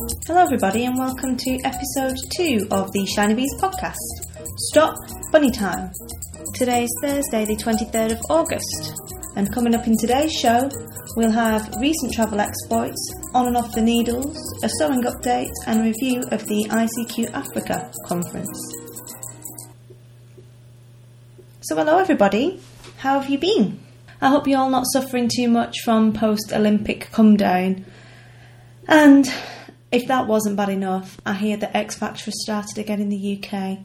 Hello, everybody, and welcome to episode two of the Shiny Bees podcast. Stop Bunny Time. Today is Thursday, the 23rd of August, and coming up in today's show, we'll have recent travel exploits, on and off the needles, a sewing update, and review of the ICQ Africa conference. So, hello, everybody. How have you been? I hope you're all not suffering too much from post Olympic come down. And if that wasn't bad enough, I hear that X Factor has started again in the UK.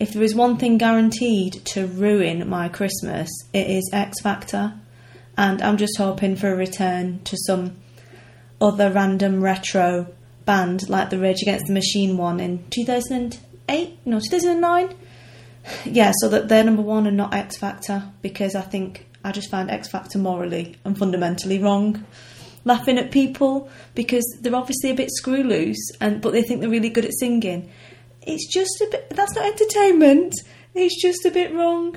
If there is one thing guaranteed to ruin my Christmas, it is X Factor. And I'm just hoping for a return to some other random retro band like the Rage Against the Machine one in 2008? No, 2009? Yeah, so that they're number one and not X Factor because I think I just find X Factor morally and fundamentally wrong laughing at people because they're obviously a bit screw loose and but they think they're really good at singing. It's just a bit that's not entertainment. It's just a bit wrong.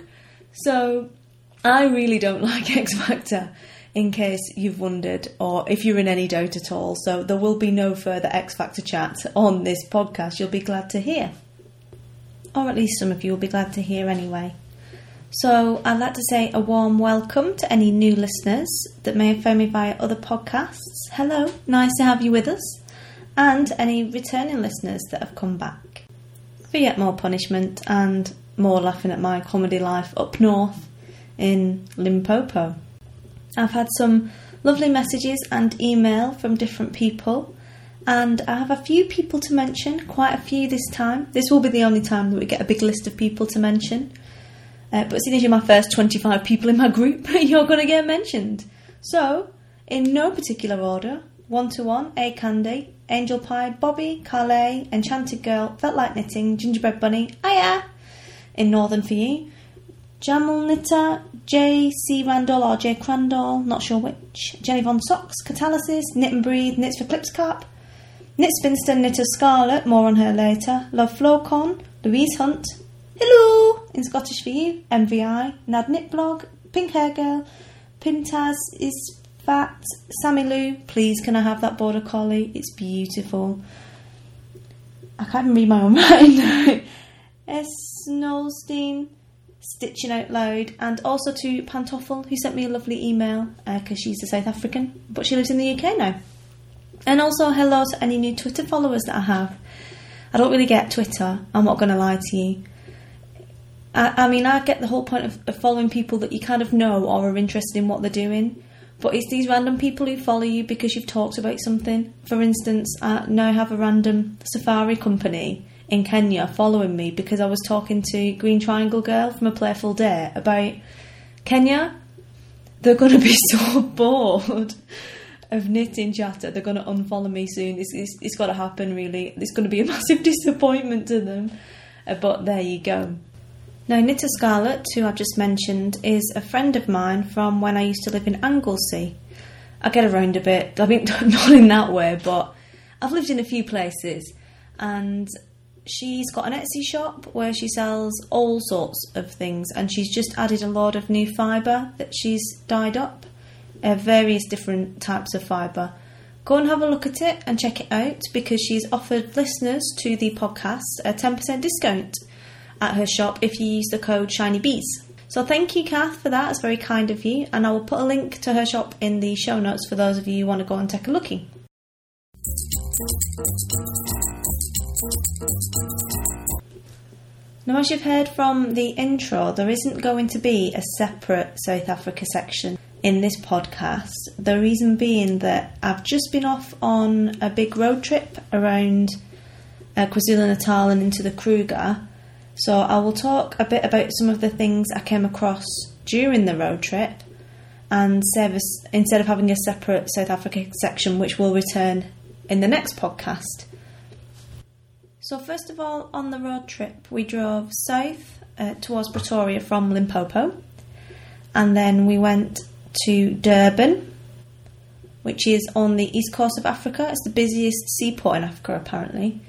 So I really don't like X Factor in case you've wondered or if you're in any doubt at all. So there will be no further X Factor chat on this podcast. You'll be glad to hear. Or at least some of you will be glad to hear anyway. So, I'd like to say a warm welcome to any new listeners that may have found me via other podcasts. Hello, nice to have you with us. And any returning listeners that have come back. For yet more punishment and more laughing at my comedy life up north in Limpopo. I've had some lovely messages and email from different people, and I have a few people to mention, quite a few this time. This will be the only time that we get a big list of people to mention. Uh, but as you're my first 25 people in my group, you're going to get mentioned. So, in no particular order, one to one, A Candy, Angel Pie, Bobby, Carlay, Enchanted Girl, Felt Like Knitting, Gingerbread Bunny, Aya, in Northern for you, Jamal Knitter, J. C. Randall or J. Crandall, not sure which, Jenny Von Socks, Catalysis, Knit and Breathe, Knits for Clips Cap, Knit Spinster, Knitter Scarlet, more on her later, Love Flowcon, Louise Hunt, Hello! In Scottish for you, MVI, Nad Knit Blog, Pink Hair Girl, Pintaz is fat, Sammy Lou, please can I have that border collie? It's beautiful. I can't even read my own writing S. Nolstein, Stitching Out Loud, and also to Pantoffel, who sent me a lovely email because uh, she's a South African, but she lives in the UK now. And also hello to any new Twitter followers that I have. I don't really get Twitter, I'm not going to lie to you. I, I mean, I get the whole point of, of following people that you kind of know or are interested in what they're doing. But it's these random people who follow you because you've talked about something. For instance, I now have a random safari company in Kenya following me because I was talking to Green Triangle Girl from A Playful Day about Kenya. They're going to be so bored of knitting chatter. They're going to unfollow me soon. It's, it's, it's got to happen, really. It's going to be a massive disappointment to them. Uh, but there you go. Now, Knitter Scarlet, who I've just mentioned, is a friend of mine from when I used to live in Anglesey. I get around a bit, I mean, not in that way, but I've lived in a few places, and she's got an Etsy shop where she sells all sorts of things, and she's just added a lot of new fibre that she's dyed up, uh, various different types of fibre. Go and have a look at it and check it out because she's offered listeners to the podcast a 10% discount at her shop if you use the code ShinyBees. So thank you, Kath, for that. It's very kind of you. And I will put a link to her shop in the show notes for those of you who want to go and take a lookie. Now, as you've heard from the intro, there isn't going to be a separate South Africa section in this podcast. The reason being that I've just been off on a big road trip around uh, KwaZulu Natal and into the Kruger so I will talk a bit about some of the things I came across during the road trip and service instead of having a separate South Africa section which will return in the next podcast. So first of all on the road trip we drove south uh, towards Pretoria from Limpopo and then we went to Durban which is on the east coast of Africa. It's the busiest seaport in Africa apparently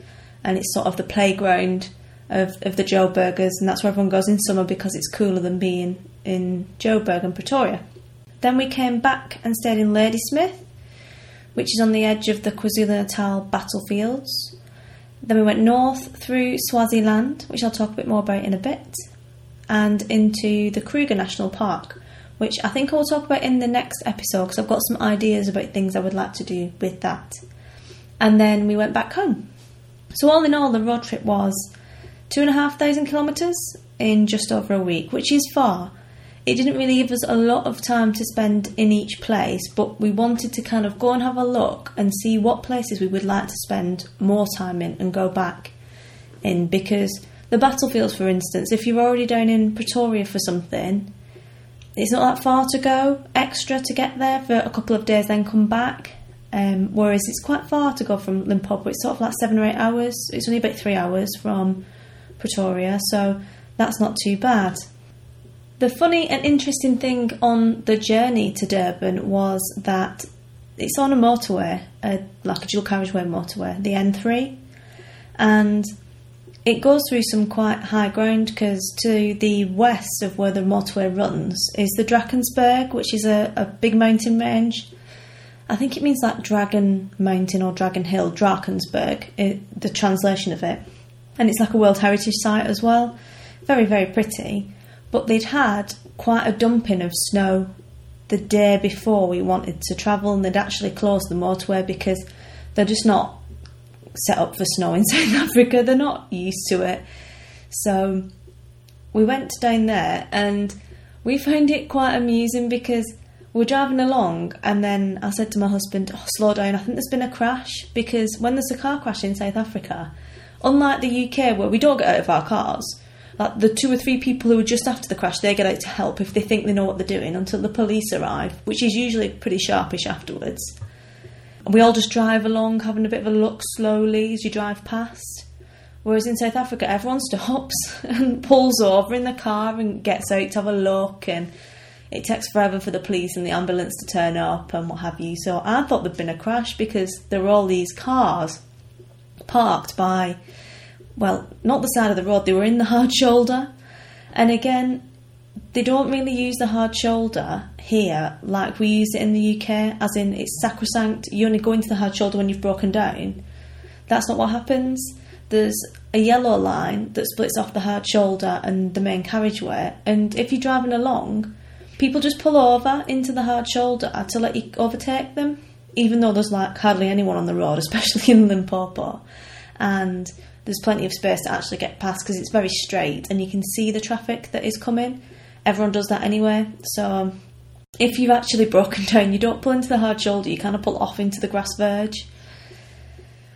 and it's sort of the playground of, of the Joburgers, and that's where everyone goes in summer because it's cooler than being in Joburg and Pretoria. Then we came back and stayed in Ladysmith, which is on the edge of the KwaZulu Natal battlefields. Then we went north through Swaziland, which I'll talk a bit more about in a bit, and into the Kruger National Park, which I think I will talk about in the next episode because I've got some ideas about things I would like to do with that. And then we went back home. So, all in all, the road trip was two and a half thousand kilometres in just over a week, which is far. It didn't really give us a lot of time to spend in each place, but we wanted to kind of go and have a look and see what places we would like to spend more time in and go back in because the battlefields, for instance, if you're already down in Pretoria for something, it's not that far to go extra to get there for a couple of days, then come back. Um, whereas it's quite far to go from Limpopo. It's sort of like seven or eight hours. It's only about three hours from Pretoria, so that's not too bad. The funny and interesting thing on the journey to Durban was that it's on a motorway, a, like a dual carriageway motorway, the N3, and it goes through some quite high ground because to the west of where the motorway runs is the Drakensberg, which is a, a big mountain range. I think it means like Dragon Mountain or Dragon Hill, Drakensberg, it, the translation of it. And it's like a World Heritage Site as well. Very, very pretty but they'd had quite a dumping of snow the day before we wanted to travel, and they'd actually closed the motorway because they're just not set up for snow in South Africa. They're not used to it. So we went down there and we found it quite amusing because we're driving along and then I said to my husband, oh, slow down, I think there's been a crash because when there's a car crash in South Africa, unlike the UK where we don't get out of our cars, like the two or three people who are just after the crash, they get out to help if they think they know what they're doing until the police arrive, which is usually pretty sharpish afterwards. And we all just drive along, having a bit of a look slowly as you drive past. Whereas in South Africa, everyone stops and pulls over in the car and gets out to have a look, and it takes forever for the police and the ambulance to turn up and what have you. So I thought there'd been a crash because there were all these cars parked by well, not the side of the road, they were in the hard shoulder. And again, they don't really use the hard shoulder here like we use it in the UK, as in it's sacrosanct, you only go into the hard shoulder when you've broken down. That's not what happens. There's a yellow line that splits off the hard shoulder and the main carriageway, and if you're driving along, people just pull over into the hard shoulder to let you overtake them, even though there's like hardly anyone on the road, especially in Limpopo. And there's plenty of space to actually get past because it's very straight and you can see the traffic that is coming. Everyone does that anyway. So um, if you've actually broken down, you don't pull into the hard shoulder, you kind of pull off into the grass verge.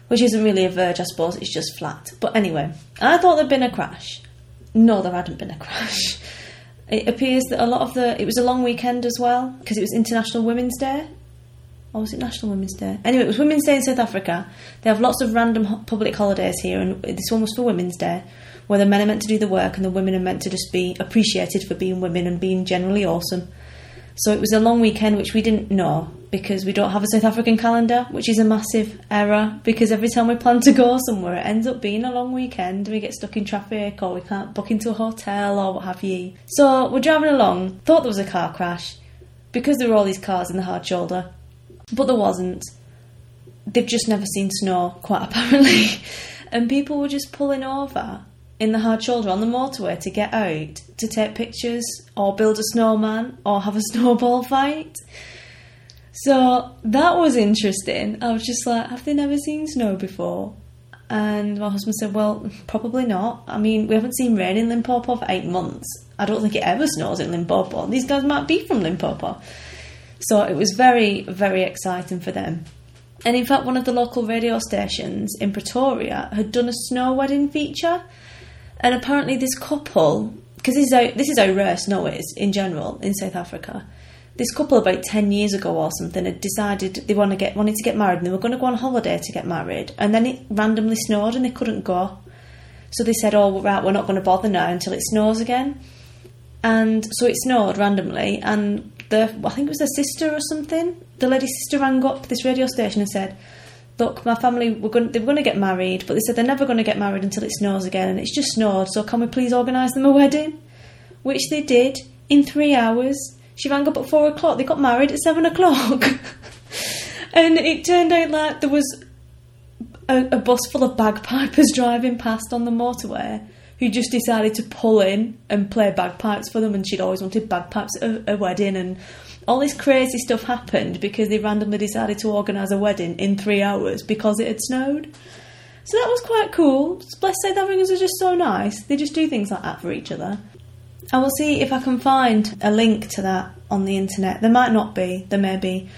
Which isn't really a verge, I suppose, it's just flat. But anyway, I thought there'd been a crash. No, there hadn't been a crash. It appears that a lot of the. It was a long weekend as well, because it was International Women's Day or was it National Women's Day? Anyway, it was Women's Day in South Africa. They have lots of random ho- public holidays here, and this one was for Women's Day, where the men are meant to do the work and the women are meant to just be appreciated for being women and being generally awesome. So it was a long weekend, which we didn't know because we don't have a South African calendar, which is a massive error because every time we plan to go somewhere, it ends up being a long weekend. We get stuck in traffic or we can't book into a hotel or what have you. So we're driving along, thought there was a car crash because there were all these cars in the hard shoulder but there wasn't. They've just never seen snow, quite apparently. and people were just pulling over in the hard shoulder on the motorway to get out to take pictures or build a snowman or have a snowball fight. So that was interesting. I was just like, have they never seen snow before? And my husband said, well, probably not. I mean, we haven't seen rain in Limpopo for eight months. I don't think it ever snows in Limpopo. These guys might be from Limpopo. So it was very, very exciting for them. And in fact, one of the local radio stations in Pretoria had done a snow wedding feature. And apparently, this couple, because this, is how, this is rare snow is in general in South Africa, this couple about 10 years ago or something had decided they want to get, wanted to get married and they were going to go on holiday to get married. And then it randomly snowed and they couldn't go. So they said, oh, right, we're not going to bother now until it snows again. And so it snowed randomly, and the I think it was their sister or something. The lady's sister rang up this radio station and said, "Look, my family were going they were going to get married, but they said they're never going to get married until it snows again, and it's just snowed. So can we please organise them a wedding?" Which they did in three hours. She rang up at four o'clock. They got married at seven o'clock. and it turned out like there was a, a bus full of bagpipers driving past on the motorway who just decided to pull in and play bagpipes for them, and she'd always wanted bagpipes at a, a wedding, and all this crazy stuff happened because they randomly decided to organise a wedding in three hours because it had snowed. So that was quite cool. Blessed South Africans are just so nice. They just do things like that for each other. I will see if I can find a link to that on the internet. There might not be, there may be.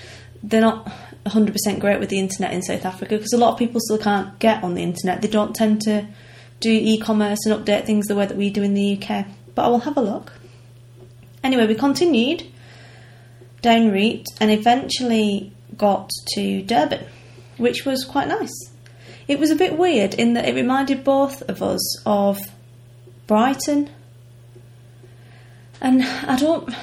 They're not 100% great with the internet in South Africa because a lot of people still can't get on the internet. They don't tend to do e commerce and update things the way that we do in the UK. But I will have a look. Anyway, we continued down route and eventually got to Durban, which was quite nice. It was a bit weird in that it reminded both of us of Brighton. And I don't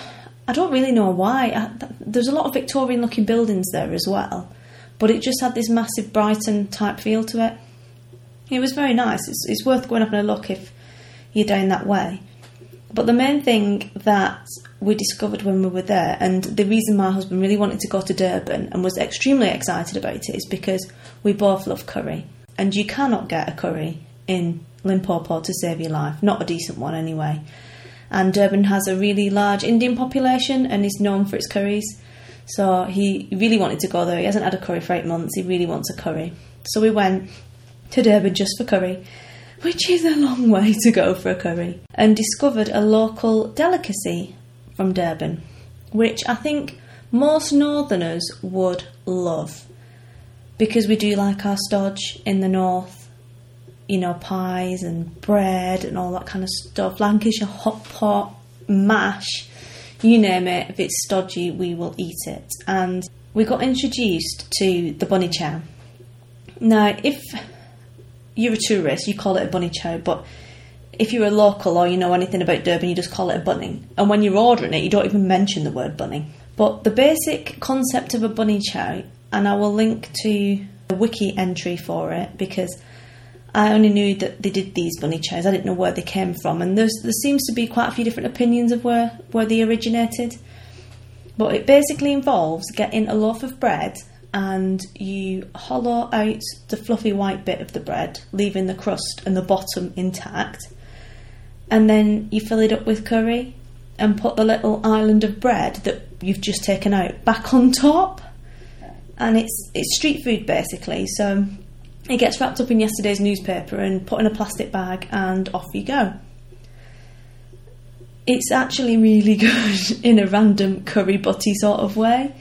I don't really know why. I, there's a lot of Victorian looking buildings there as well, but it just had this massive Brighton type feel to it. It was very nice. It's, it's worth going up and a look if you're down that way. But the main thing that we discovered when we were there, and the reason my husband really wanted to go to Durban and was extremely excited about it, is because we both love curry. And you cannot get a curry in Limpopo to save your life, not a decent one anyway. And Durban has a really large Indian population and is known for its curries. So he really wanted to go there. He hasn't had a curry for eight months. He really wants a curry. So we went to Durban just for curry, which is a long way to go for a curry, and discovered a local delicacy from Durban, which I think most northerners would love because we do like our stodge in the north, you know, pies and bread and all that kind of stuff. Lancashire hot pot, mash, you name it, if it's stodgy, we will eat it. And we got introduced to the bunny chow. Now, if you're a tourist, you call it a bunny chow, but if you're a local or you know anything about Durban, you just call it a bunny. And when you're ordering it, you don't even mention the word bunny. But the basic concept of a bunny chow, and I will link to a wiki entry for it because I only knew that they did these bunny chows. I didn't know where they came from, and there seems to be quite a few different opinions of where, where they originated. But it basically involves getting a loaf of bread and you hollow out the fluffy white bit of the bread, leaving the crust and the bottom intact. And then you fill it up with curry and put the little island of bread that you've just taken out back on top. And it's it's street food basically. So it gets wrapped up in yesterday's newspaper and put in a plastic bag and off you go. It's actually really good in a random curry butty sort of way.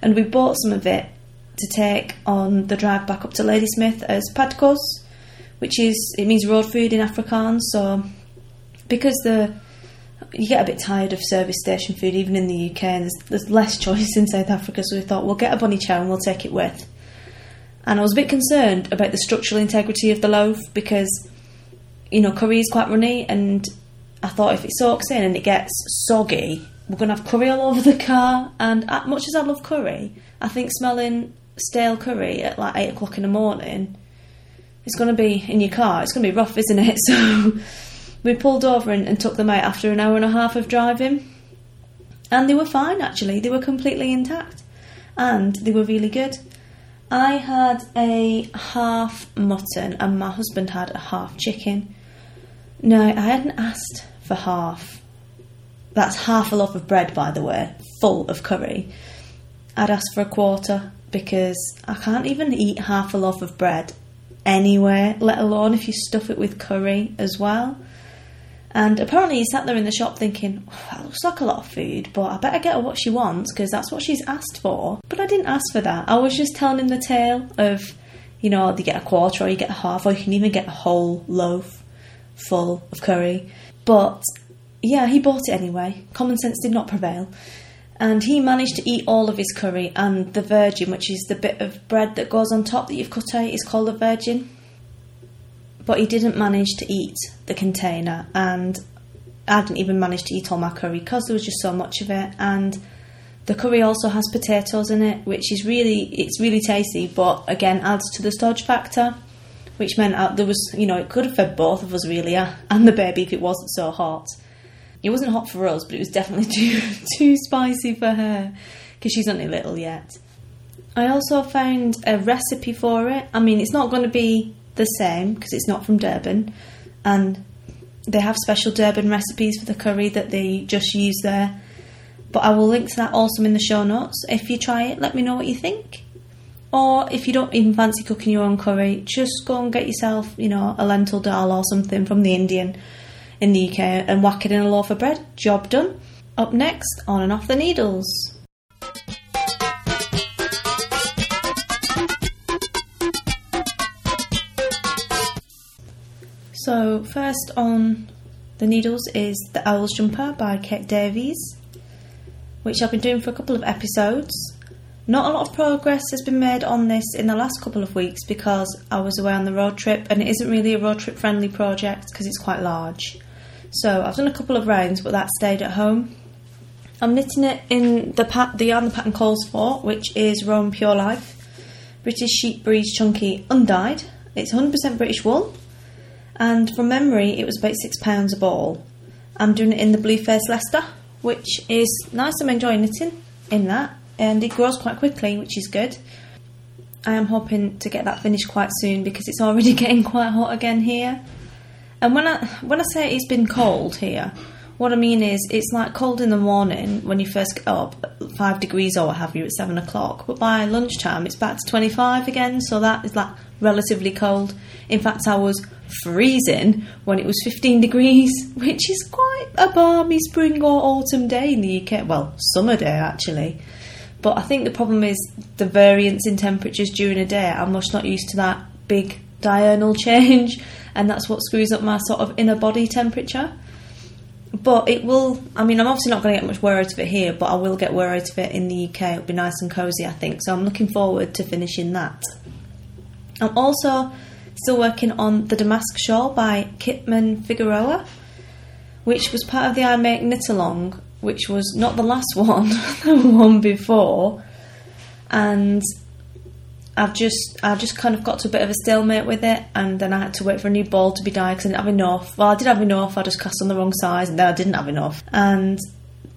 And we bought some of it to take on the drive back up to Ladysmith as padkos, which is it means road food in Afrikaans. So because the you get a bit tired of service station food even in the UK, and there's, there's less choice in South Africa. So we thought we'll get a bunny chow and we'll take it with. And I was a bit concerned about the structural integrity of the loaf because you know curry is quite runny, and I thought if it soaks in and it gets soggy, we're going to have curry all over the car. And much as I love curry, I think smelling stale curry at like eight o'clock in the morning, it's going to be in your car. It's going to be rough, isn't it? So we pulled over and, and took them out after an hour and a half of driving, and they were fine. Actually, they were completely intact, and they were really good. I had a half mutton, and my husband had a half chicken. No, I hadn't asked for half. That's half a loaf of bread, by the way, full of curry. I'd asked for a quarter because I can't even eat half a loaf of bread anywhere, let alone if you stuff it with curry as well. And apparently, he sat there in the shop thinking, oh, that looks like a lot of food, but I better get her what she wants because that's what she's asked for. But I didn't ask for that. I was just telling him the tale of, you know, you get a quarter or you get a half, or you can even get a whole loaf full of curry. But yeah, he bought it anyway. Common sense did not prevail and he managed to eat all of his curry and the virgin, which is the bit of bread that goes on top that you've cut out, is called a virgin. But he didn't manage to eat the container, and I didn't even manage to eat all my curry because there was just so much of it. And the curry also has potatoes in it, which is really it's really tasty, but again adds to the stodge factor, which meant uh, there was you know it could have fed both of us really uh, and the baby if it wasn't so hot. It wasn't hot for us, but it was definitely too too spicy for her because she's only little yet. I also found a recipe for it. I mean, it's not going to be the same because it's not from Durban, and they have special Durban recipes for the curry that they just use there. But I will link to that also in the show notes. If you try it, let me know what you think. Or if you don't even fancy cooking your own curry, just go and get yourself, you know, a lentil dal or something from the Indian in the UK and whack it in a loaf of bread. Job done. Up next, on and off the needles. So, first on the needles is The Owl's Jumper by Kate Davies, which I've been doing for a couple of episodes. Not a lot of progress has been made on this in the last couple of weeks because I was away on the road trip and it isn't really a road trip friendly project because it's quite large. So I've done a couple of rounds but that stayed at home. I'm knitting it in the, pat- the yarn the pattern calls for, which is Rowan Pure Life, British Sheep Breeds Chunky Undyed. It's 100% British wool and from memory it was about £6 a ball. I'm doing it in the Blueface Leicester, which is nice. I'm enjoying knitting in that and it grows quite quickly, which is good. I am hoping to get that finished quite soon because it's already getting quite hot again here. And when I when I say it's been cold here, what I mean is it's like cold in the morning when you first get up, five degrees or what have you at seven o'clock. But by lunchtime it's back to twenty five again, so that is like relatively cold. In fact, I was freezing when it was 15 degrees, which is quite a balmy spring or autumn day in the UK. Well, summer day actually. But I think the problem is the variance in temperatures during a day. I'm much not used to that big diurnal change, and that's what screws up my sort of inner body temperature. But it will, I mean, I'm obviously not going to get much wear out of it here, but I will get wear out of it in the UK. It'll be nice and cosy, I think. So I'm looking forward to finishing that. I'm also still working on the Damask Shawl by Kitman Figueroa, which was part of the I Make Knit Along which was not the last one, the one before, and I've just I've just kind of got to a bit of a stalemate with it, and then I had to wait for a new ball to be dyed because I didn't have enough. Well, I did have enough. I just cast on the wrong size, and then I didn't have enough. And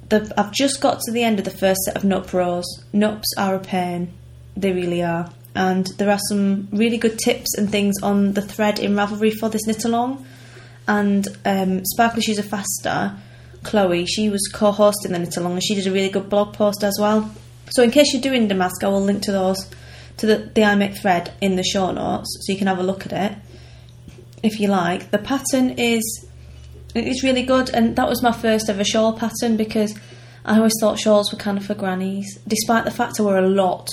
the, I've just got to the end of the first set of nup rows. Nups are a pain; they really are. And there are some really good tips and things on the thread in Ravelry for this knit along. And um, Sparkly Shoes Are Faster Chloe, she was co-hosting the Knit Along and she did a really good blog post as well. So in case you're doing Damask, I will link to those to the, the iMake thread in the show notes so you can have a look at it if you like. The pattern is it's really good and that was my first ever shawl pattern because I always thought shawls were kind of for grannies, despite the fact there were a lot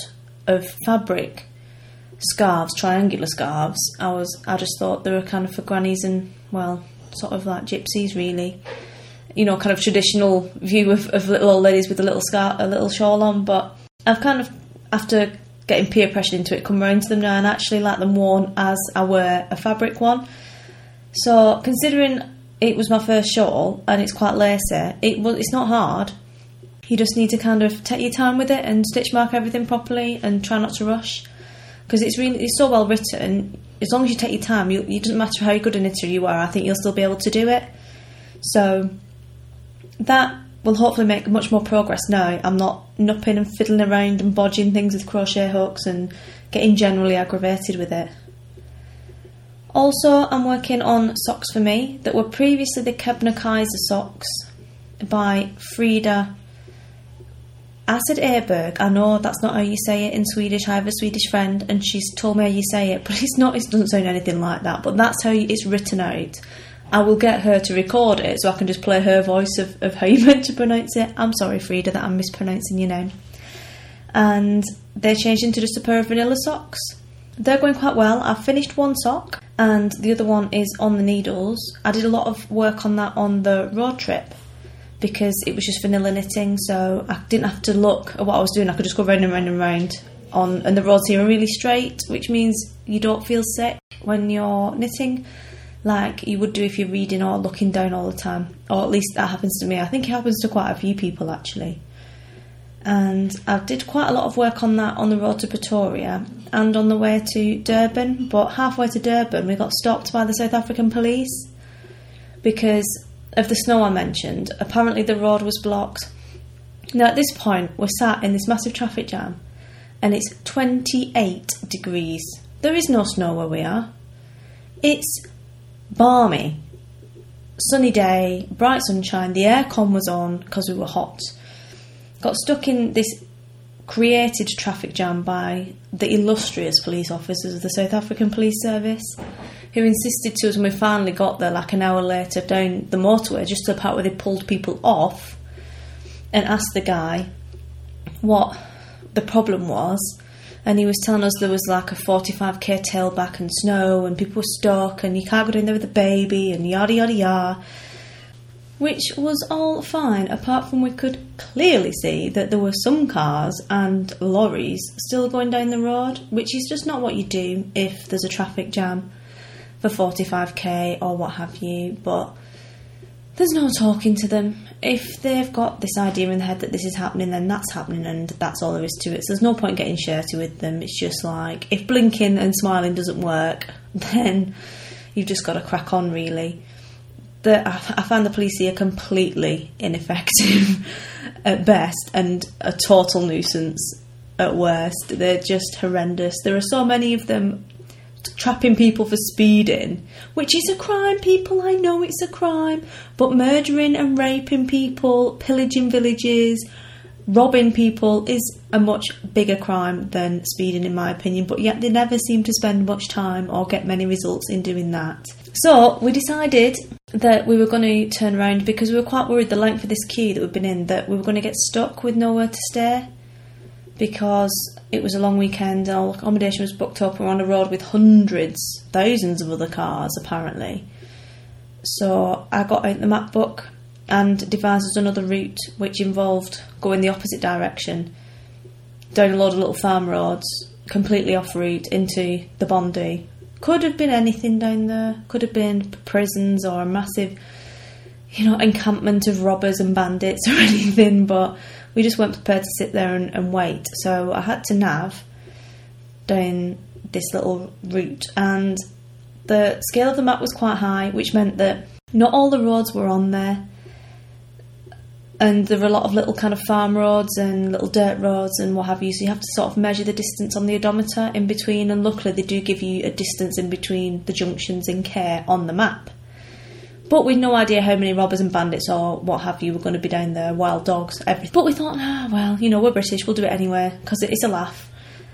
of fabric scarves, triangular scarves. I was I just thought they were kind of for grannies and well, sort of like gypsies really you know, kind of traditional view of, of little old ladies with a little scarf, a little shawl on. But I've kind of, after getting peer pressured into it, come round to them now and actually like them worn as I wear a fabric one. So considering it was my first shawl and it's quite lacy, it was it's not hard. You just need to kind of take your time with it and stitch mark everything properly and try not to rush because it's really it's so well written. As long as you take your time, you, it doesn't matter how good a knitter you are. I think you'll still be able to do it. So that will hopefully make much more progress now. I'm not nupping and fiddling around and bodging things with crochet hooks and getting generally aggravated with it. Also, I'm working on socks for me that were previously the Kebnekaise socks by Frida. I said Aberg. I know that's not how you say it in Swedish. I have a Swedish friend and she's told me how you say it, but it's not. It doesn't sound anything like that. But that's how it's written out. I will get her to record it so I can just play her voice of, of how you meant to pronounce it. I'm sorry, Frida, that I'm mispronouncing your name. And they changed into just a pair of vanilla socks. They're going quite well. I've finished one sock and the other one is on the needles. I did a lot of work on that on the road trip because it was just vanilla knitting, so I didn't have to look at what I was doing. I could just go round and round and round on, and the rods here are really straight, which means you don't feel sick when you're knitting like you would do if you're reading or looking down all the time. Or at least that happens to me. I think it happens to quite a few people actually. And I did quite a lot of work on that on the road to Pretoria and on the way to Durban. But halfway to Durban, we got stopped by the South African police because of the snow I mentioned. Apparently, the road was blocked. Now, at this point, we're sat in this massive traffic jam, and it's 28 degrees. There is no snow where we are. It's balmy. Sunny day, bright sunshine, the aircon was on because we were hot. Got stuck in this created traffic jam by the illustrious police officers of the South African Police Service, who insisted to us when we finally got there, like an hour later, down the motorway, just to the part where they pulled people off, and asked the guy what the problem was. And he was telling us there was like a 45k tailback and snow, and people were stuck, and you can't go down there with a baby, and yada yada yada which was all fine, apart from we could clearly see that there were some cars and lorries still going down the road, which is just not what you do if there's a traffic jam for 45k or what have you. But there's no talking to them. If they've got this idea in their head that this is happening, then that's happening, and that's all there is to it. So there's no point getting shirty with them. It's just like if blinking and smiling doesn't work, then you've just got to crack on, really that I find the police here completely ineffective at best and a total nuisance at worst. They're just horrendous. There are so many of them trapping people for speeding, which is a crime, people. I know it's a crime. But murdering and raping people, pillaging villages, robbing people is a much bigger crime than speeding, in my opinion. But yet they never seem to spend much time or get many results in doing that. So we decided that we were going to turn around because we were quite worried the length of this queue that we've been in that we were going to get stuck with nowhere to stay because it was a long weekend and all accommodation was booked up. We are on a road with hundreds, thousands of other cars apparently. So I got out the map book and devised another route which involved going the opposite direction down a load of little farm roads, completely off route into the bundu could have been anything down there. Could have been prisons or a massive, you know, encampment of robbers and bandits or anything. But we just weren't prepared to sit there and, and wait. So I had to nav down this little route, and the scale of the map was quite high, which meant that not all the roads were on there and there were a lot of little kind of farm roads and little dirt roads and what have you. So you have to sort of measure the distance on the odometer in between. And luckily, they do give you a distance in between the junctions in care on the map. But we'd no idea how many robbers and bandits or what have you were going to be down there, wild dogs, everything. But we thought, ah, well, you know, we're British, we'll do it anyway because it is a laugh,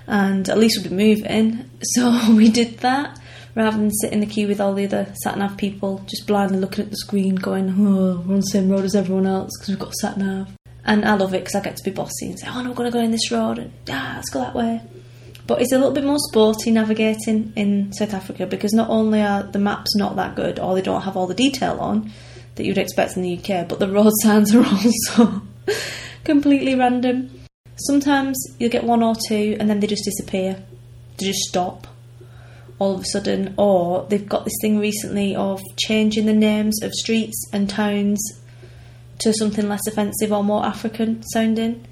and at least we'll be moving. So we did that rather than sit in the queue with all the other sat nav people, just blindly looking at the screen, going, "Oh, we're on the same road as everyone else because we've got sat nav." And I love it because I get to be bossy and say, "Oh, no, we're going to go in this road," and ah, let's go that way. But it's a little bit more sporty navigating in South Africa because not only are the maps not that good, or they don't have all the detail on that you'd expect in the UK, but the road signs are also completely random. Sometimes you'll get one or two and then they just disappear. They just stop all of a sudden, or they've got this thing recently of changing the names of streets and towns to something less offensive or more African sounding.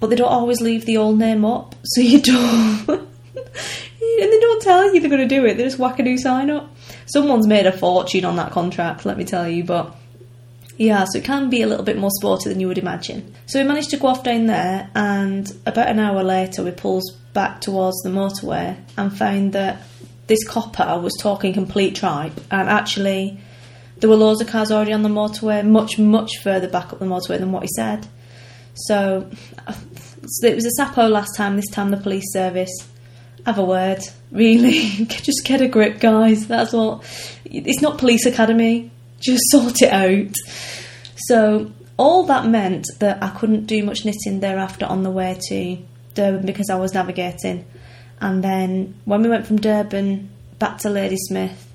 But they don't always leave the old name up, so you don't. and they don't tell you they're going to do it, they just whack a new sign up. Someone's made a fortune on that contract, let me tell you, but yeah, so it can be a little bit more sporty than you would imagine. So we managed to go off down there, and about an hour later, we pulled back towards the motorway and found that this copper was talking complete tripe, and actually, there were loads of cars already on the motorway, much, much further back up the motorway than what he said. So, so it was a Sapo last time, this time the police service. Have a word, really. Just get a grip, guys. That's all. It's not police academy just sort it out. So all that meant that I couldn't do much knitting thereafter on the way to Durban because I was navigating. And then when we went from Durban back to Ladysmith,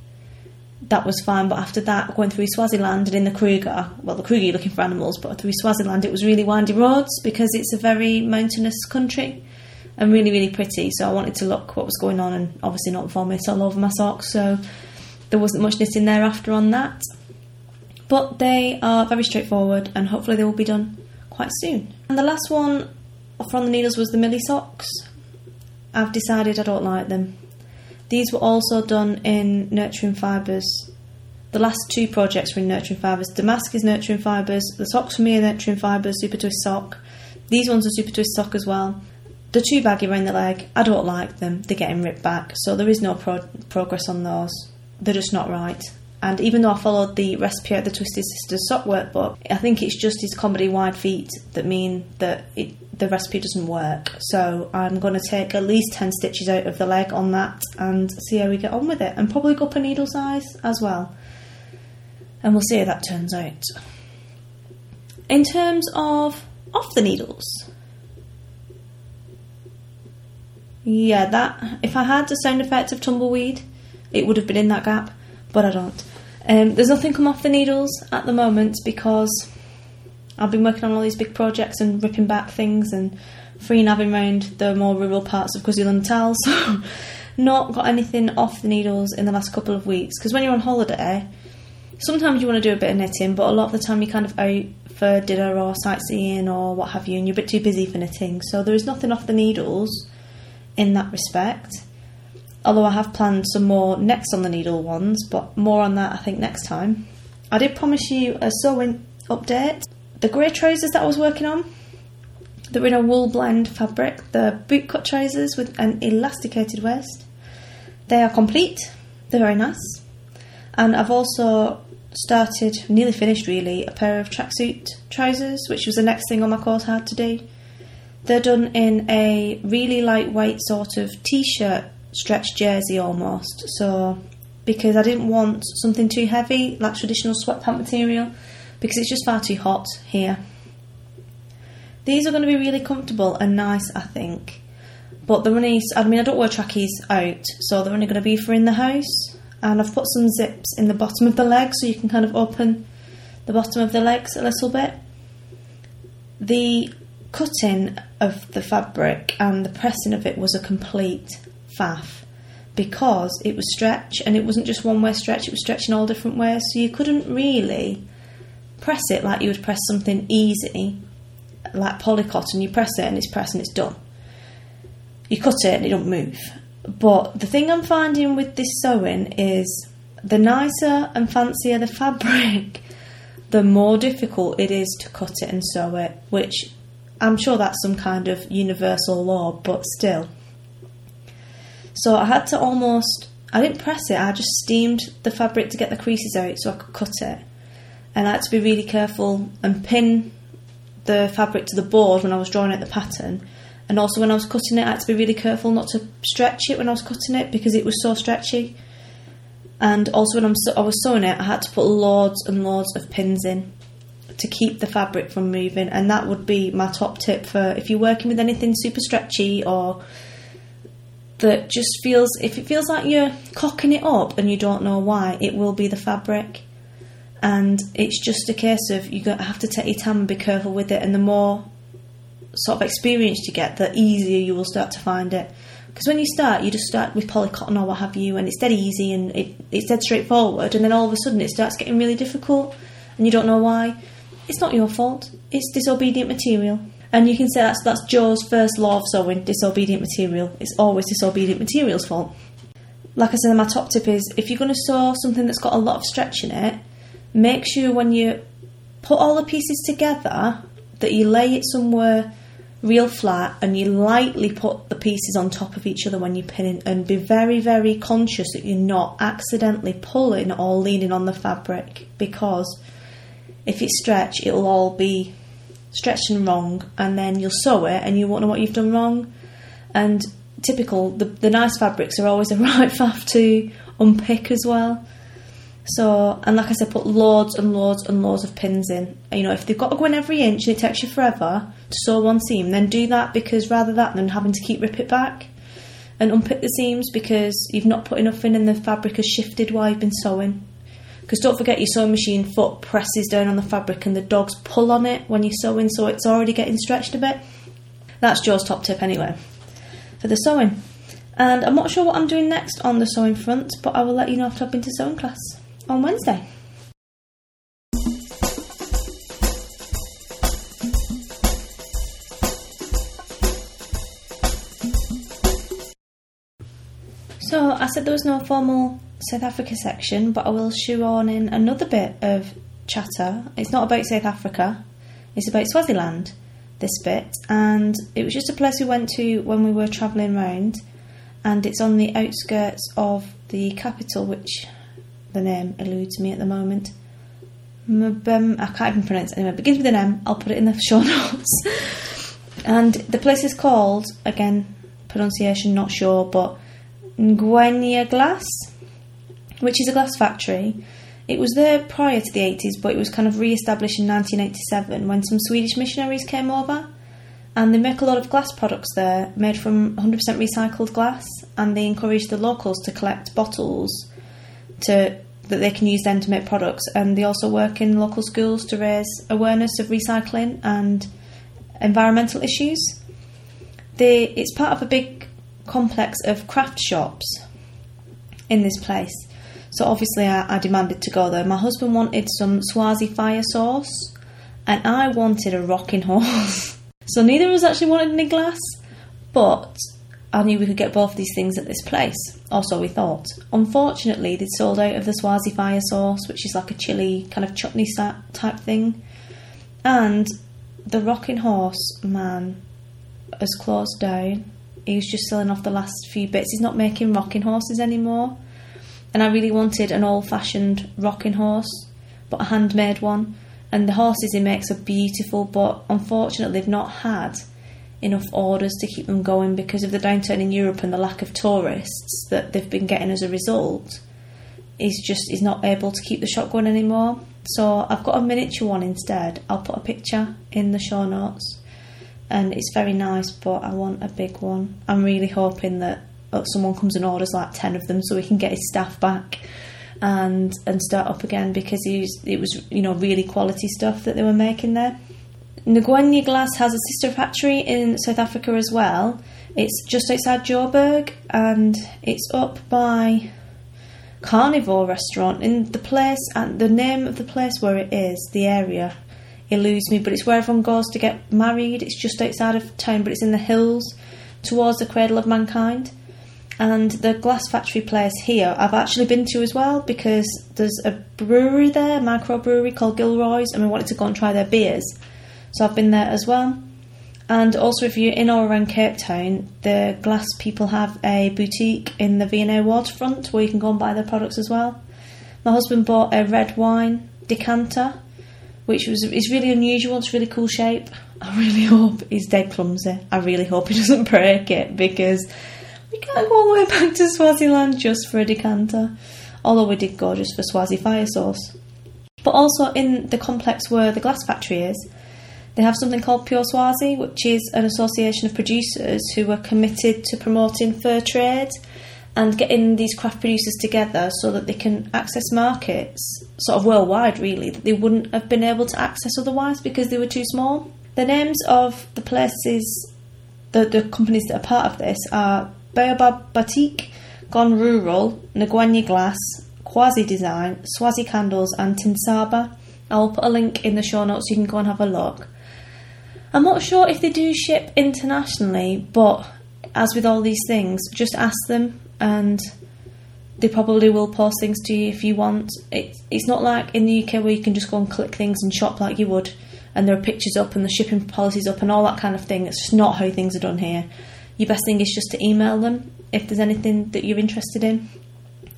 that was fine. But after that, going through Swaziland and in the Kruger, well, the Kruger you're looking for animals, but through Swaziland it was really windy roads because it's a very mountainous country and really, really pretty. So I wanted to look what was going on and obviously not vomit all over my socks. So there wasn't much knitting thereafter on that. But they are very straightforward and hopefully they will be done quite soon. And the last one from the needles was the Millie socks. I've decided I don't like them. These were also done in Nurturing Fibres. The last two projects were in Nurturing Fibres. Damask is Nurturing Fibres. The socks for me are Nurturing Fibres, Super Twist sock. These ones are Super Twist sock as well. the two baggy around the leg, I don't like them. They're getting ripped back, so there is no pro- progress on those. They're just not right. And even though I followed the recipe at the Twisted Sisters sock workbook, I think it's just his comedy wide feet that mean that it, the recipe doesn't work. So I'm going to take at least 10 stitches out of the leg on that and see how we get on with it. And probably go up a needle size as well. And we'll see how that turns out. In terms of off the needles, yeah, that if I had the sound effect of tumbleweed, it would have been in that gap, but I don't. Um, there's nothing come off the needles at the moment because I've been working on all these big projects and ripping back things and free navving around the more rural parts of KwaZulu Natal. So, not got anything off the needles in the last couple of weeks. Because when you're on holiday, sometimes you want to do a bit of knitting, but a lot of the time you're kind of out for dinner or sightseeing or what have you, and you're a bit too busy for knitting. So there is nothing off the needles in that respect. Although I have planned some more next on the needle ones, but more on that I think next time. I did promise you a sewing update. The grey trousers that I was working on, they're in a wool blend fabric, the bootcut trousers with an elasticated waist. They are complete, they're very nice. And I've also started, nearly finished really, a pair of tracksuit trousers, which was the next thing on my course I had to do. They're done in a really lightweight sort of t shirt stretch jersey almost. So, because I didn't want something too heavy, like traditional sweatpant material, because it's just far too hot here. These are going to be really comfortable and nice, I think. But they're only, I mean, I don't wear trackies out, so they're only going to be for in the house. And I've put some zips in the bottom of the leg so you can kind of open the bottom of the legs a little bit. The cutting of the fabric and the pressing of it was a complete faff because it was stretch and it wasn't just one way stretch, it was stretching all different ways. So you couldn't really press it like you would press something easy, like polycotton. You press it and it's pressed and it's done. You cut it and it don't move. But the thing I'm finding with this sewing is the nicer and fancier the fabric, the more difficult it is to cut it and sew it, which I'm sure that's some kind of universal law, but still. So I had to almost, I didn't press it, I just steamed the fabric to get the creases out so I could cut it. And I had to be really careful and pin the fabric to the board when I was drawing out the pattern. And also when I was cutting it, I had to be really careful not to stretch it when I was cutting it because it was so stretchy. And also when I'm I was sewing it, I had to put loads and loads of pins in to keep the fabric from moving. And that would be my top tip for if you're working with anything super stretchy or that just feels if it feels like you're cocking it up and you don't know why, it will be the fabric. And it's just a case of you have to take your time and be careful with it. And the more sort of experienced you get, the easier you will start to find it. Because when you start, you just start with polycotton or what have you, and it's dead easy and it, it's dead straightforward. And then all of a sudden, it starts getting really difficult, and you don't know why. It's not your fault. It's disobedient material. And you can say that's that's Jo's first law of sewing: disobedient material. It's always disobedient material's fault. Like I said, my top tip is if you're going to sew something that's got a lot of stretch in it, make sure when you put all the pieces together that you lay it somewhere real flat and you lightly put the pieces on top of each other when you're pinning and be very very conscious that you're not accidentally pulling or leaning on the fabric because if it's stretch it'll all be stretched and wrong and then you'll sew it and you won't know what you've done wrong. And typical the, the nice fabrics are always a right faff to unpick as well so, and like I said, put loads and loads and loads of pins in. You know, if they've got to go in every inch and it takes you forever to sew one seam, then do that because rather that than having to keep rip it back and unpick the seams because you've not put enough in and the fabric has shifted while you've been sewing. Because don't forget your sewing machine foot presses down on the fabric and the dogs pull on it when you're sewing, so it's already getting stretched a bit. That's Jo's top tip anyway for the sewing. And I'm not sure what I'm doing next on the sewing front, but I will let you know after I've been to sewing class on Wednesday. So I said there was no formal South Africa section, but I will shoe on in another bit of chatter. It's not about South Africa, it's about Swaziland. this bit, and it was just a place we went to when we were travelling round, and it's on the outskirts of the capital, which the name eludes me at the moment. I can't even pronounce it anyway. It begins with an M. I'll put it in the show notes. and the place is called again pronunciation not sure, but Ngwenya Glass, which is a glass factory. It was there prior to the 80s, but it was kind of re established in 1987 when some Swedish missionaries came over. And they make a lot of glass products there made from 100% recycled glass, and they encourage the locals to collect bottles to that they can use then to make products. And they also work in local schools to raise awareness of recycling and environmental issues. They, it's part of a big complex of craft shops in this place. So obviously, I, I demanded to go there. My husband wanted some Swazi fire sauce, and I wanted a rocking horse. so neither of us actually wanted any glass, but I knew we could get both these things at this place, or so we thought. Unfortunately, they'd sold out of the Swazi fire sauce, which is like a chili kind of chutney type thing, and the rocking horse man has closed down. He was just selling off the last few bits. He's not making rocking horses anymore. And I really wanted an old fashioned rocking horse, but a handmade one. And the horses he makes are beautiful, but unfortunately, they've not had enough orders to keep them going because of the downturn in Europe and the lack of tourists that they've been getting as a result. He's just he's not able to keep the shop going anymore. So I've got a miniature one instead. I'll put a picture in the show notes and it's very nice, but I want a big one. I'm really hoping that uh, someone comes and orders like 10 of them so we can get his staff back and and start up again because he's, it was you know really quality stuff that they were making there. Ngwenya Glass has a sister factory in South Africa as well. It's just outside Joburg and it's up by Carnivore restaurant in the place and the name of the place where it is, the area eludes me, but it's where everyone goes to get married. It's just outside of town, but it's in the hills towards the cradle of mankind. And the glass factory place here, I've actually been to as well because there's a brewery there, a microbrewery called Gilroy's, and we wanted to go and try their beers. So I've been there as well. And also, if you're in or around Cape Town, the glass people have a boutique in the V&A waterfront where you can go and buy their products as well. My husband bought a red wine decanter which was is really unusual. It's really cool shape. I really hope he's dead clumsy. I really hope he doesn't break it because we can't go all the way back to Swaziland just for a decanter. Although we did go just for Swazi fire sauce. But also in the complex where the glass factory is, they have something called Pure Swazi, which is an association of producers who are committed to promoting fair trade and getting these craft producers together so that they can access markets sort of worldwide really that they wouldn't have been able to access otherwise because they were too small. The names of the places the, the companies that are part of this are Baobab Batik, Gone Rural, Ngwenya Glass, Quazi Design, Swazi Candles and Tintsaba. I'll put a link in the show notes so you can go and have a look. I'm not sure if they do ship internationally, but as with all these things, just ask them and they probably will post things to you if you want. It, it's not like in the UK where you can just go and click things and shop like you would, and there are pictures up and the shipping policies up and all that kind of thing. It's just not how things are done here. Your best thing is just to email them if there's anything that you're interested in,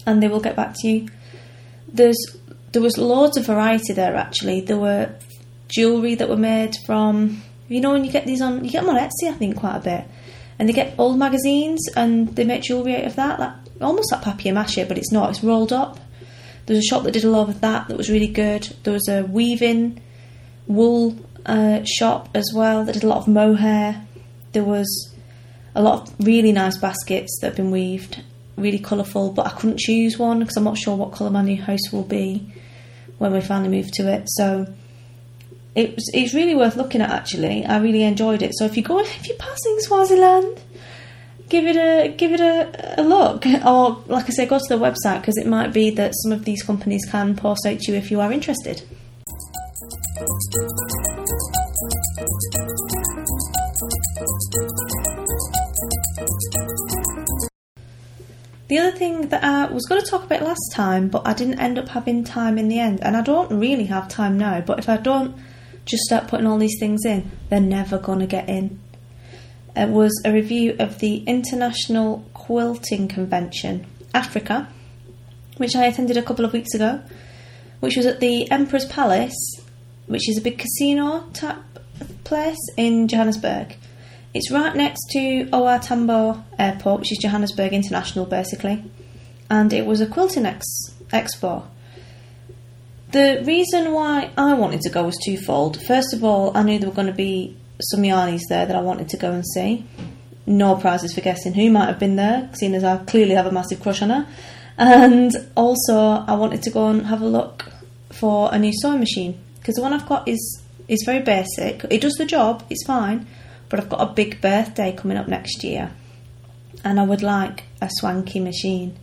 and they will get back to you. There's there was loads of variety there actually. There were jewellery that were made from you know when you get these on you get them on Etsy I think quite a bit and they get old magazines and they make jewellery out of that, like almost like papier mâché, but it's not. It's rolled up. There was a shop that did a lot of that that was really good. There was a weaving wool uh, shop as well that did a lot of mohair. There was a lot of really nice baskets that have been weaved, really colourful. But I couldn't choose one because I'm not sure what colour my new house will be when we finally move to it. So it was, it's really worth looking at actually. I really enjoyed it. So if you go if you're passing Swaziland, give it a give it a, a look, or like I say, go to the website because it might be that some of these companies can post out to you if you are interested. The other thing that I was going to talk about last time, but I didn't end up having time in the end, and I don't really have time now, but if I don't just start putting all these things in, they're never going to get in. It was a review of the International Quilting Convention, Africa, which I attended a couple of weeks ago, which was at the Emperor's Palace, which is a big casino type place in Johannesburg. It's right next to OR Tambo Airport, which is Johannesburg International basically, and it was a quilting ex- expo. The reason why I wanted to go was twofold. First of all, I knew there were going to be some yarnies there that I wanted to go and see. No prizes for guessing who might have been there, seeing as I clearly have a massive crush on her. And also, I wanted to go and have a look for a new sewing machine because the one I've got is is very basic. It does the job, it's fine, but I've got a big birthday coming up next year, and I would like a swanky machine,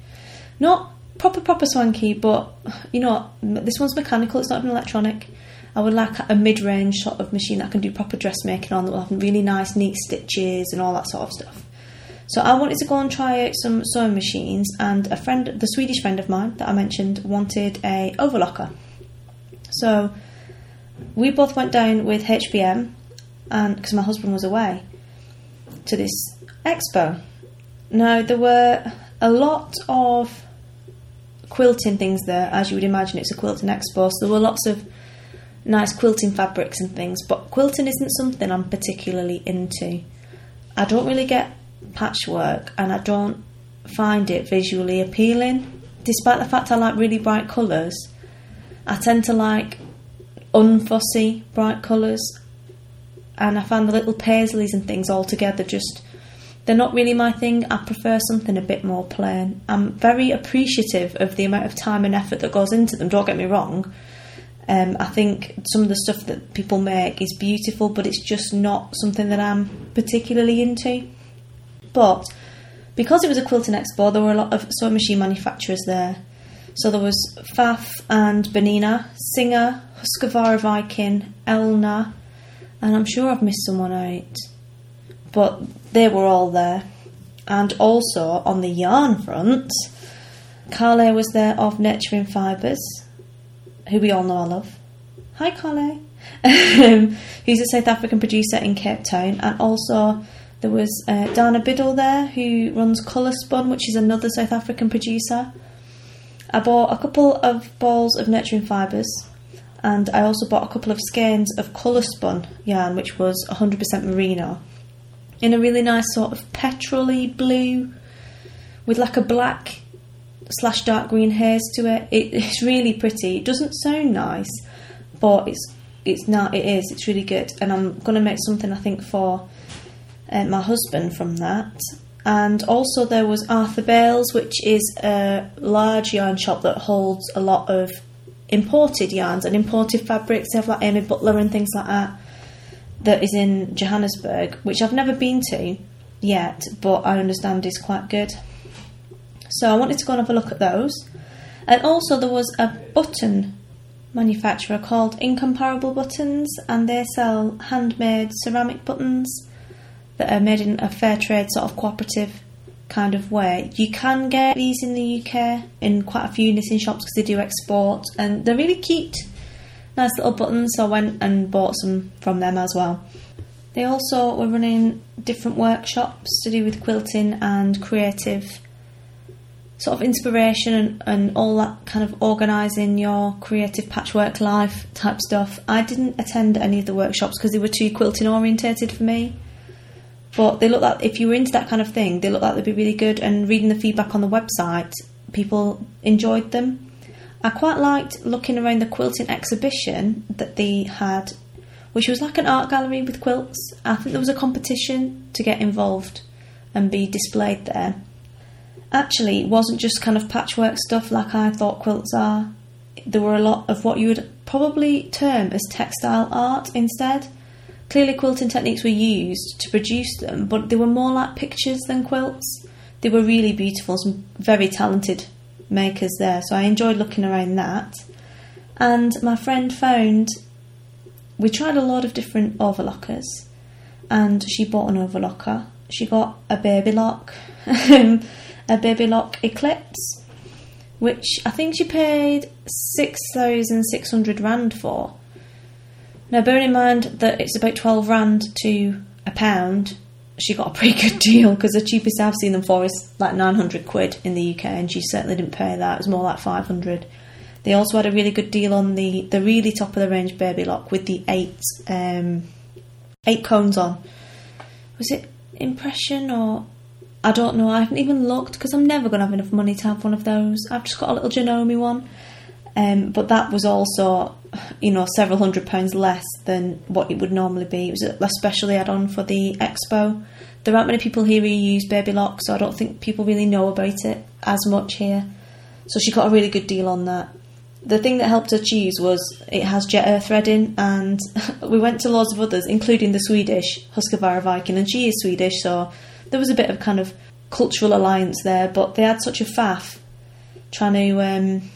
not proper proper swanky, but you know this one's mechanical. It's not even electronic. I would like a mid-range sort of machine that can do proper dressmaking on that will have really nice, neat stitches and all that sort of stuff. So I wanted to go and try out some sewing machines, and a friend, the Swedish friend of mine that I mentioned, wanted a overlocker. So we both went down with HBM, and because my husband was away, to this expo. Now there were a lot of quilting things there, as you would imagine. It's a quilting expo, so there were lots of nice quilting fabrics and things. But quilting isn't something I'm particularly into. I don't really get patchwork, and I don't find it visually appealing. Despite the fact I like really bright colours, I tend to like unfussy bright colours, and I find the little paisleys and things all together just they're not really my thing. I prefer something a bit more plain. I'm very appreciative of the amount of time and effort that goes into them. Don't get me wrong. Um, I think some of the stuff that people make is beautiful, but it's just not something that I'm particularly into. But because it was a quilting expo, there were a lot of sewing machine manufacturers there. So there was Pfaff and Bernina, Singer, Husqvarna Viking, Elna, and I'm sure I've missed someone out. But they were all there. And also on the yarn front, Carle was there of Nurturing Fibres, who we all know I love. Hi, Carle. who's a South African producer in Cape Town, and also there was uh, Dana Biddle there, who runs Colour Spun, which is another South African producer. I bought a couple of balls of nurturing fibres and I also bought a couple of skeins of colour spun yarn, which was 100% merino, in a really nice sort of petrolly blue with like a black slash dark green haze to it. it. It's really pretty. It doesn't sound nice, but it's it's not. It is. It's really good, and I'm gonna make something I think for uh, my husband from that. And also there was Arthur Bales, which is a large yarn shop that holds a lot of imported yarns and imported fabrics. They have like Amy Butler and things like that. That is in Johannesburg, which I've never been to yet, but I understand is quite good. So I wanted to go and have a look at those. And also there was a button manufacturer called Incomparable Buttons, and they sell handmade ceramic buttons that are made in a fair trade sort of cooperative kind of way. You can get these in the UK in quite a few knitting shops because they do export and they're really cute. Nice little buttons, so I went and bought some from them as well. They also were running different workshops to do with quilting and creative sort of inspiration and, and all that kind of organising your creative patchwork life type stuff. I didn't attend any of the workshops because they were too quilting orientated for me. But they look like if you were into that kind of thing, they look like they'd be really good. And reading the feedback on the website, people enjoyed them. I quite liked looking around the quilting exhibition that they had, which was like an art gallery with quilts. I think there was a competition to get involved and be displayed there. Actually, it wasn't just kind of patchwork stuff like I thought quilts are. There were a lot of what you would probably term as textile art instead. Clearly, quilting techniques were used to produce them, but they were more like pictures than quilts. They were really beautiful, some very talented makers there, so I enjoyed looking around that. And my friend found we tried a lot of different overlockers, and she bought an overlocker. She got a baby lock, a baby lock Eclipse, which I think she paid six thousand six hundred rand for Now, bear in mind that it's about 12 rand to a pound, she got a pretty good deal because the cheapest I've seen them for is like 900 quid in the UK, and she certainly didn't pay that. It was more like 500. They also had a really good deal on the, the really top of the range baby lock with the eight um, eight cones on. Was it impression or I don't know. I haven't even looked because I'm never going to have enough money to have one of those. I've just got a little Janome one, um, but that was also, you know, several hundred pounds less than what it would normally be. It was a specially add on for the expo. There aren't many people here who use baby lock, so I don't think people really know about it as much here. So she got a really good deal on that. The thing that helped her choose was it has jet air threading, and we went to loads of others, including the Swedish Husqvarna Viking, and she is Swedish, so there was a bit of kind of cultural alliance there, but they had such a faff trying to um,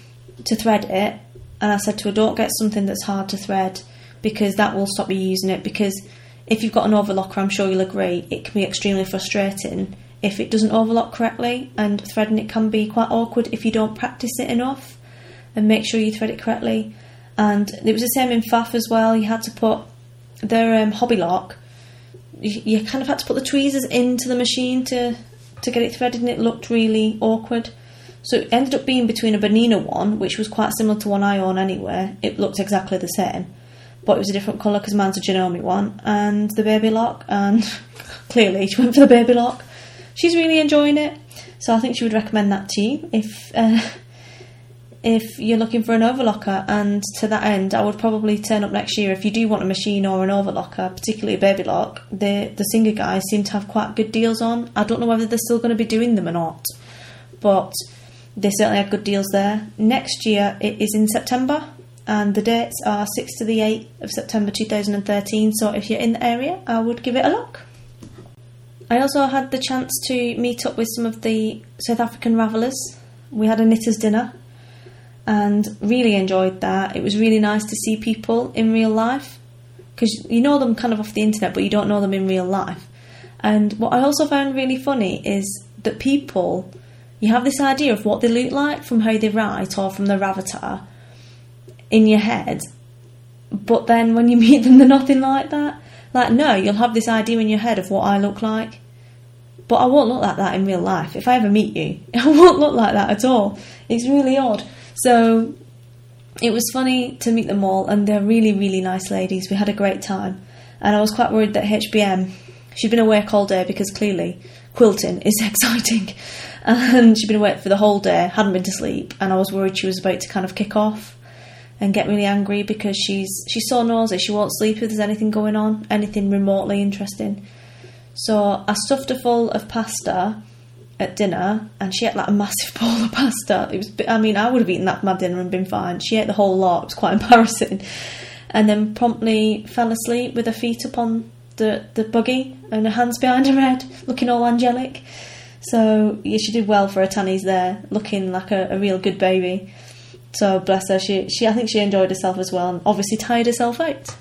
to thread it, and I said to her, "Don't get something that's hard to thread because that will stop you using it. Because if you've got an overlocker, I'm sure you'll agree, it can be extremely frustrating if it doesn't overlock correctly, and threading it can be quite awkward if you don't practice it enough and make sure you thread it correctly." And it was the same in Pfaff as well. You had to put their um, Hobbylock you, kind of had to put the tweezers into the machine to to get it threaded, and it looked really awkward. So it ended up being between a Bernina one, which was quite similar to one I own anyway. It looked exactly the same, but it was a different colour because mine's a Janome one, and the baby lock. And clearly, she went for the baby lock. She's really enjoying it, so I think she would recommend that to you if uh, if you're looking for an overlocker. And to that end, I would probably turn up next year if you do want a machine or an overlocker, particularly a baby lock. The the Singer guys seem to have quite good deals on. I don't know whether they're still going to be doing them or not, but they certainly have good deals there. Next year it is in September. And the dates are 6th to the 8th of September 2013. So if you're in the area, I would give it a look. I also had the chance to meet up with some of the South African Ravelers. We had a knitters dinner and really enjoyed that. It was really nice to see people in real life because you know them kind of off the internet, but you don't know them in real life. And what I also found really funny is that people, you have this idea of what they look like from how they write or from their avatar in your head, but then when you meet them, they're nothing like that. Like, no, you'll have this idea in your head of what I look like, but I won't look like that in real life. If I ever meet you, I won't look like that at all. It's really odd. So it was funny to meet them all, and they're really, really nice ladies. We had a great time, and I was quite worried that HBM. She'd been awake all day because clearly quilting is exciting, and she'd been awake for the whole day, hadn't been to sleep, and I was worried she was about to kind of kick off and get really angry because she's she's so nosy. She won't sleep if there's anything going on, anything remotely interesting. So I stuffed full of pasta at dinner and she ate like a massive bowl of pasta. It was, I mean, I would have eaten that for my dinner and been fine. She ate the whole lot. It was quite embarrassing. And then promptly fell asleep with her feet up on the, the buggy and her hands behind her head, looking all angelic. So yeah, she did well for her tannies there, looking like a, a real good baby. So bless her, she, she I think she enjoyed herself as well and obviously tired herself out.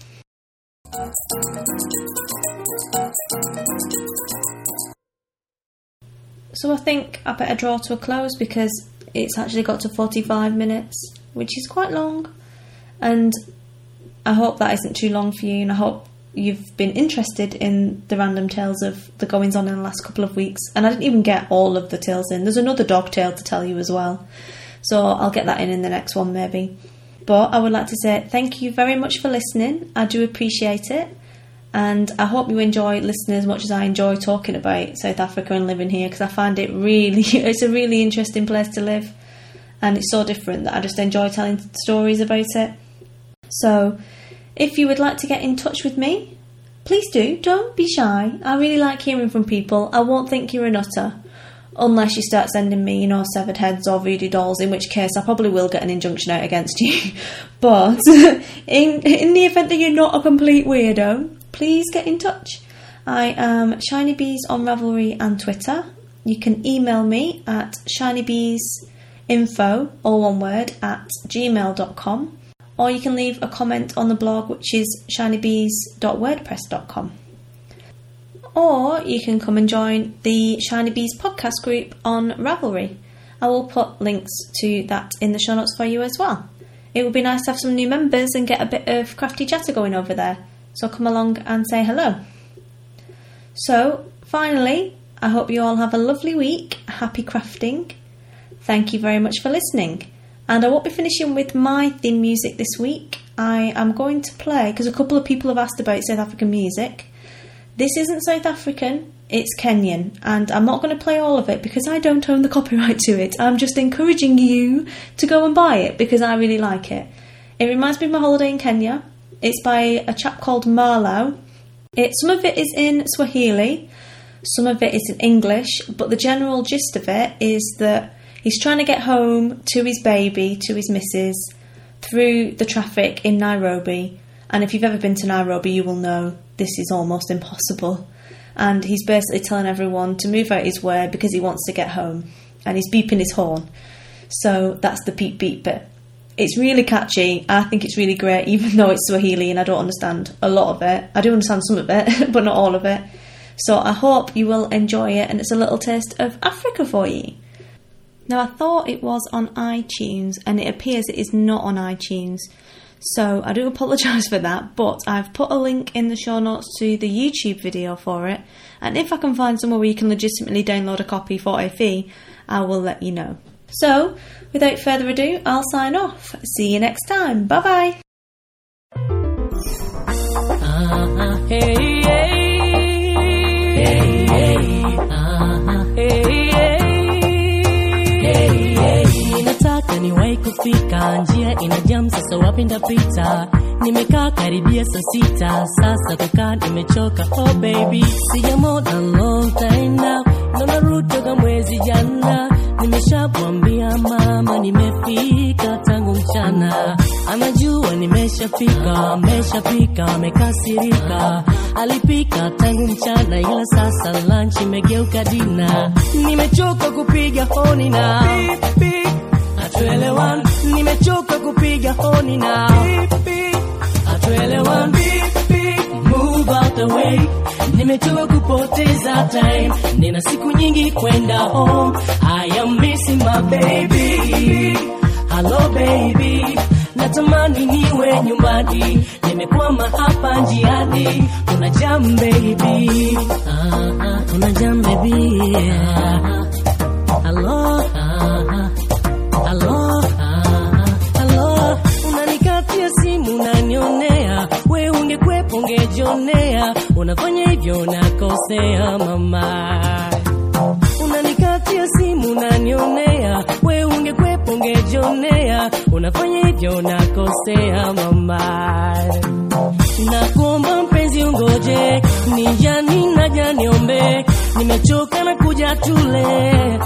So I think I better draw to a close because it's actually got to 45 minutes, which is quite long. And I hope that isn't too long for you, and I hope you've been interested in the random tales of the goings on in the last couple of weeks. And I didn't even get all of the tales in. There's another dog tale to tell you as well. So I'll get that in in the next one maybe. But I would like to say thank you very much for listening. I do appreciate it. And I hope you enjoy listening as much as I enjoy talking about South Africa and living here because I find it really, it's a really interesting place to live. And it's so different that I just enjoy telling stories about it. So, if you would like to get in touch with me, please do. Don't be shy. I really like hearing from people. I won't think you're a nutter. Unless you start sending me, you know, severed heads or voodoo dolls, in which case I probably will get an injunction out against you. but in in the event that you're not a complete weirdo, please get in touch. I am Shiny Bees on Ravelry and Twitter. You can email me at shinybeesinfo, all one word, at gmail.com. Or you can leave a comment on the blog, which is shinybees.wordpress.com. Or you can come and join the Shiny Bees podcast group on Ravelry. I will put links to that in the show notes for you as well. it would be nice to have some new members and get a bit of crafty chatter going over there. So come along and say hello. So, finally, I hope you all have a lovely week. Happy crafting. Thank you very much for listening. And I won't be finishing with my theme music this week. I am going to play, because a couple of people have asked about South African music. This isn't South African, it's Kenyan, and I'm not going to play all of it because I don't own the copyright to it. I'm just encouraging you to go and buy it because I really like it. It reminds me of my holiday in Kenya. It's by a chap called Marlaw. It, some of it is in Swahili, some of it is in English, but the general gist of it is that he's trying to get home to his baby, to his missus, through the traffic in Nairobi. And if you've ever been to Nairobi, you will know this is almost impossible. And he's basically telling everyone to move out his way because he wants to get home. And he's beeping his horn. So that's the beep beep bit. It's really catchy. I think it's really great, even though it's Swahili and I don't understand a lot of it. I do understand some of it, but not all of it. So I hope you will enjoy it and it's a little taste of Africa for you. Now, I thought it was on iTunes and it appears it is not on iTunes. So I do apologise for that, but I've put a link in the show notes to the YouTube video for it. And if I can find somewhere where you can legitimately download a copy for a fee, I will let you know. So, without further ado, I'll sign off. See you next time. Bye bye. Uh-huh, hey, hey, kufika, njia ina jam, sasa wapi ndapita? Nimekaa karibia saa sita, sasa kukaa nimechoka. Oh baby, sijamona long time now, naona route mwezi jana. Nimeshamwambia mama nimefika tangu mchana, anajua nimeshafika, ameshapika, amekasirika. Alipika tangu mchana, ila sasa lunch imegeuka dina. Nimechoka kupiga honi na hatuelewani, nimechoka kupiga honi na hatuelewani. Move out the nimechoka kupoteza time, nina siku nyingi kwenda home. I am missing my baby, hello baby, natamani niwe nyumbani, nimekwama hapa njiani, kuna jam baby, ah, ah, kuna jam baby, ah, ah, hello, ungekwepo unafanya hivyo nakosea mama. Unanikatia simu unanionea, we ungekwepo ungejionea, unafanya hivyo nakosea mama. Nakuomba mpenzi ungoje, nijani naja niombe, nimechoka na kuja tule.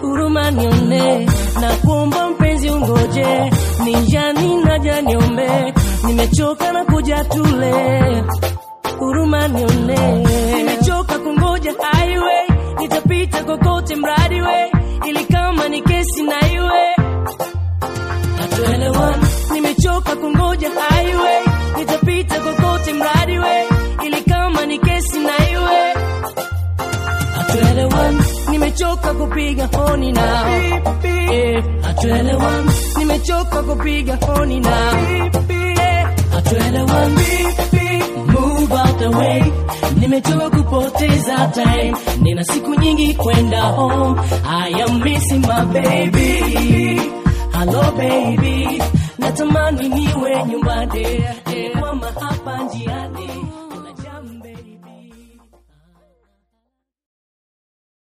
Huruma nione, na kuomba mpenzi ungoje, ninjani naja niombe, nimechoka na kuja tule, huruma nione, nimechoka kungoja highway, nitapita kokote mradi we, ili kama ni kesi na iwe. Hatuelewani, nimechoka kungoja highway, nitapita kokote mradi we, ili kama ni kesi na iwe. Hatuelewani, nimechoka kupiga honi na. Eh, hatuelewani, nimechoka kupiga honi na hatuelewani. Move out nimechoka kupoteza time, nina siku nyingi kwenda home. I am missing my baby, hello baby, natamani niwe nyumbani, kwama hapa njia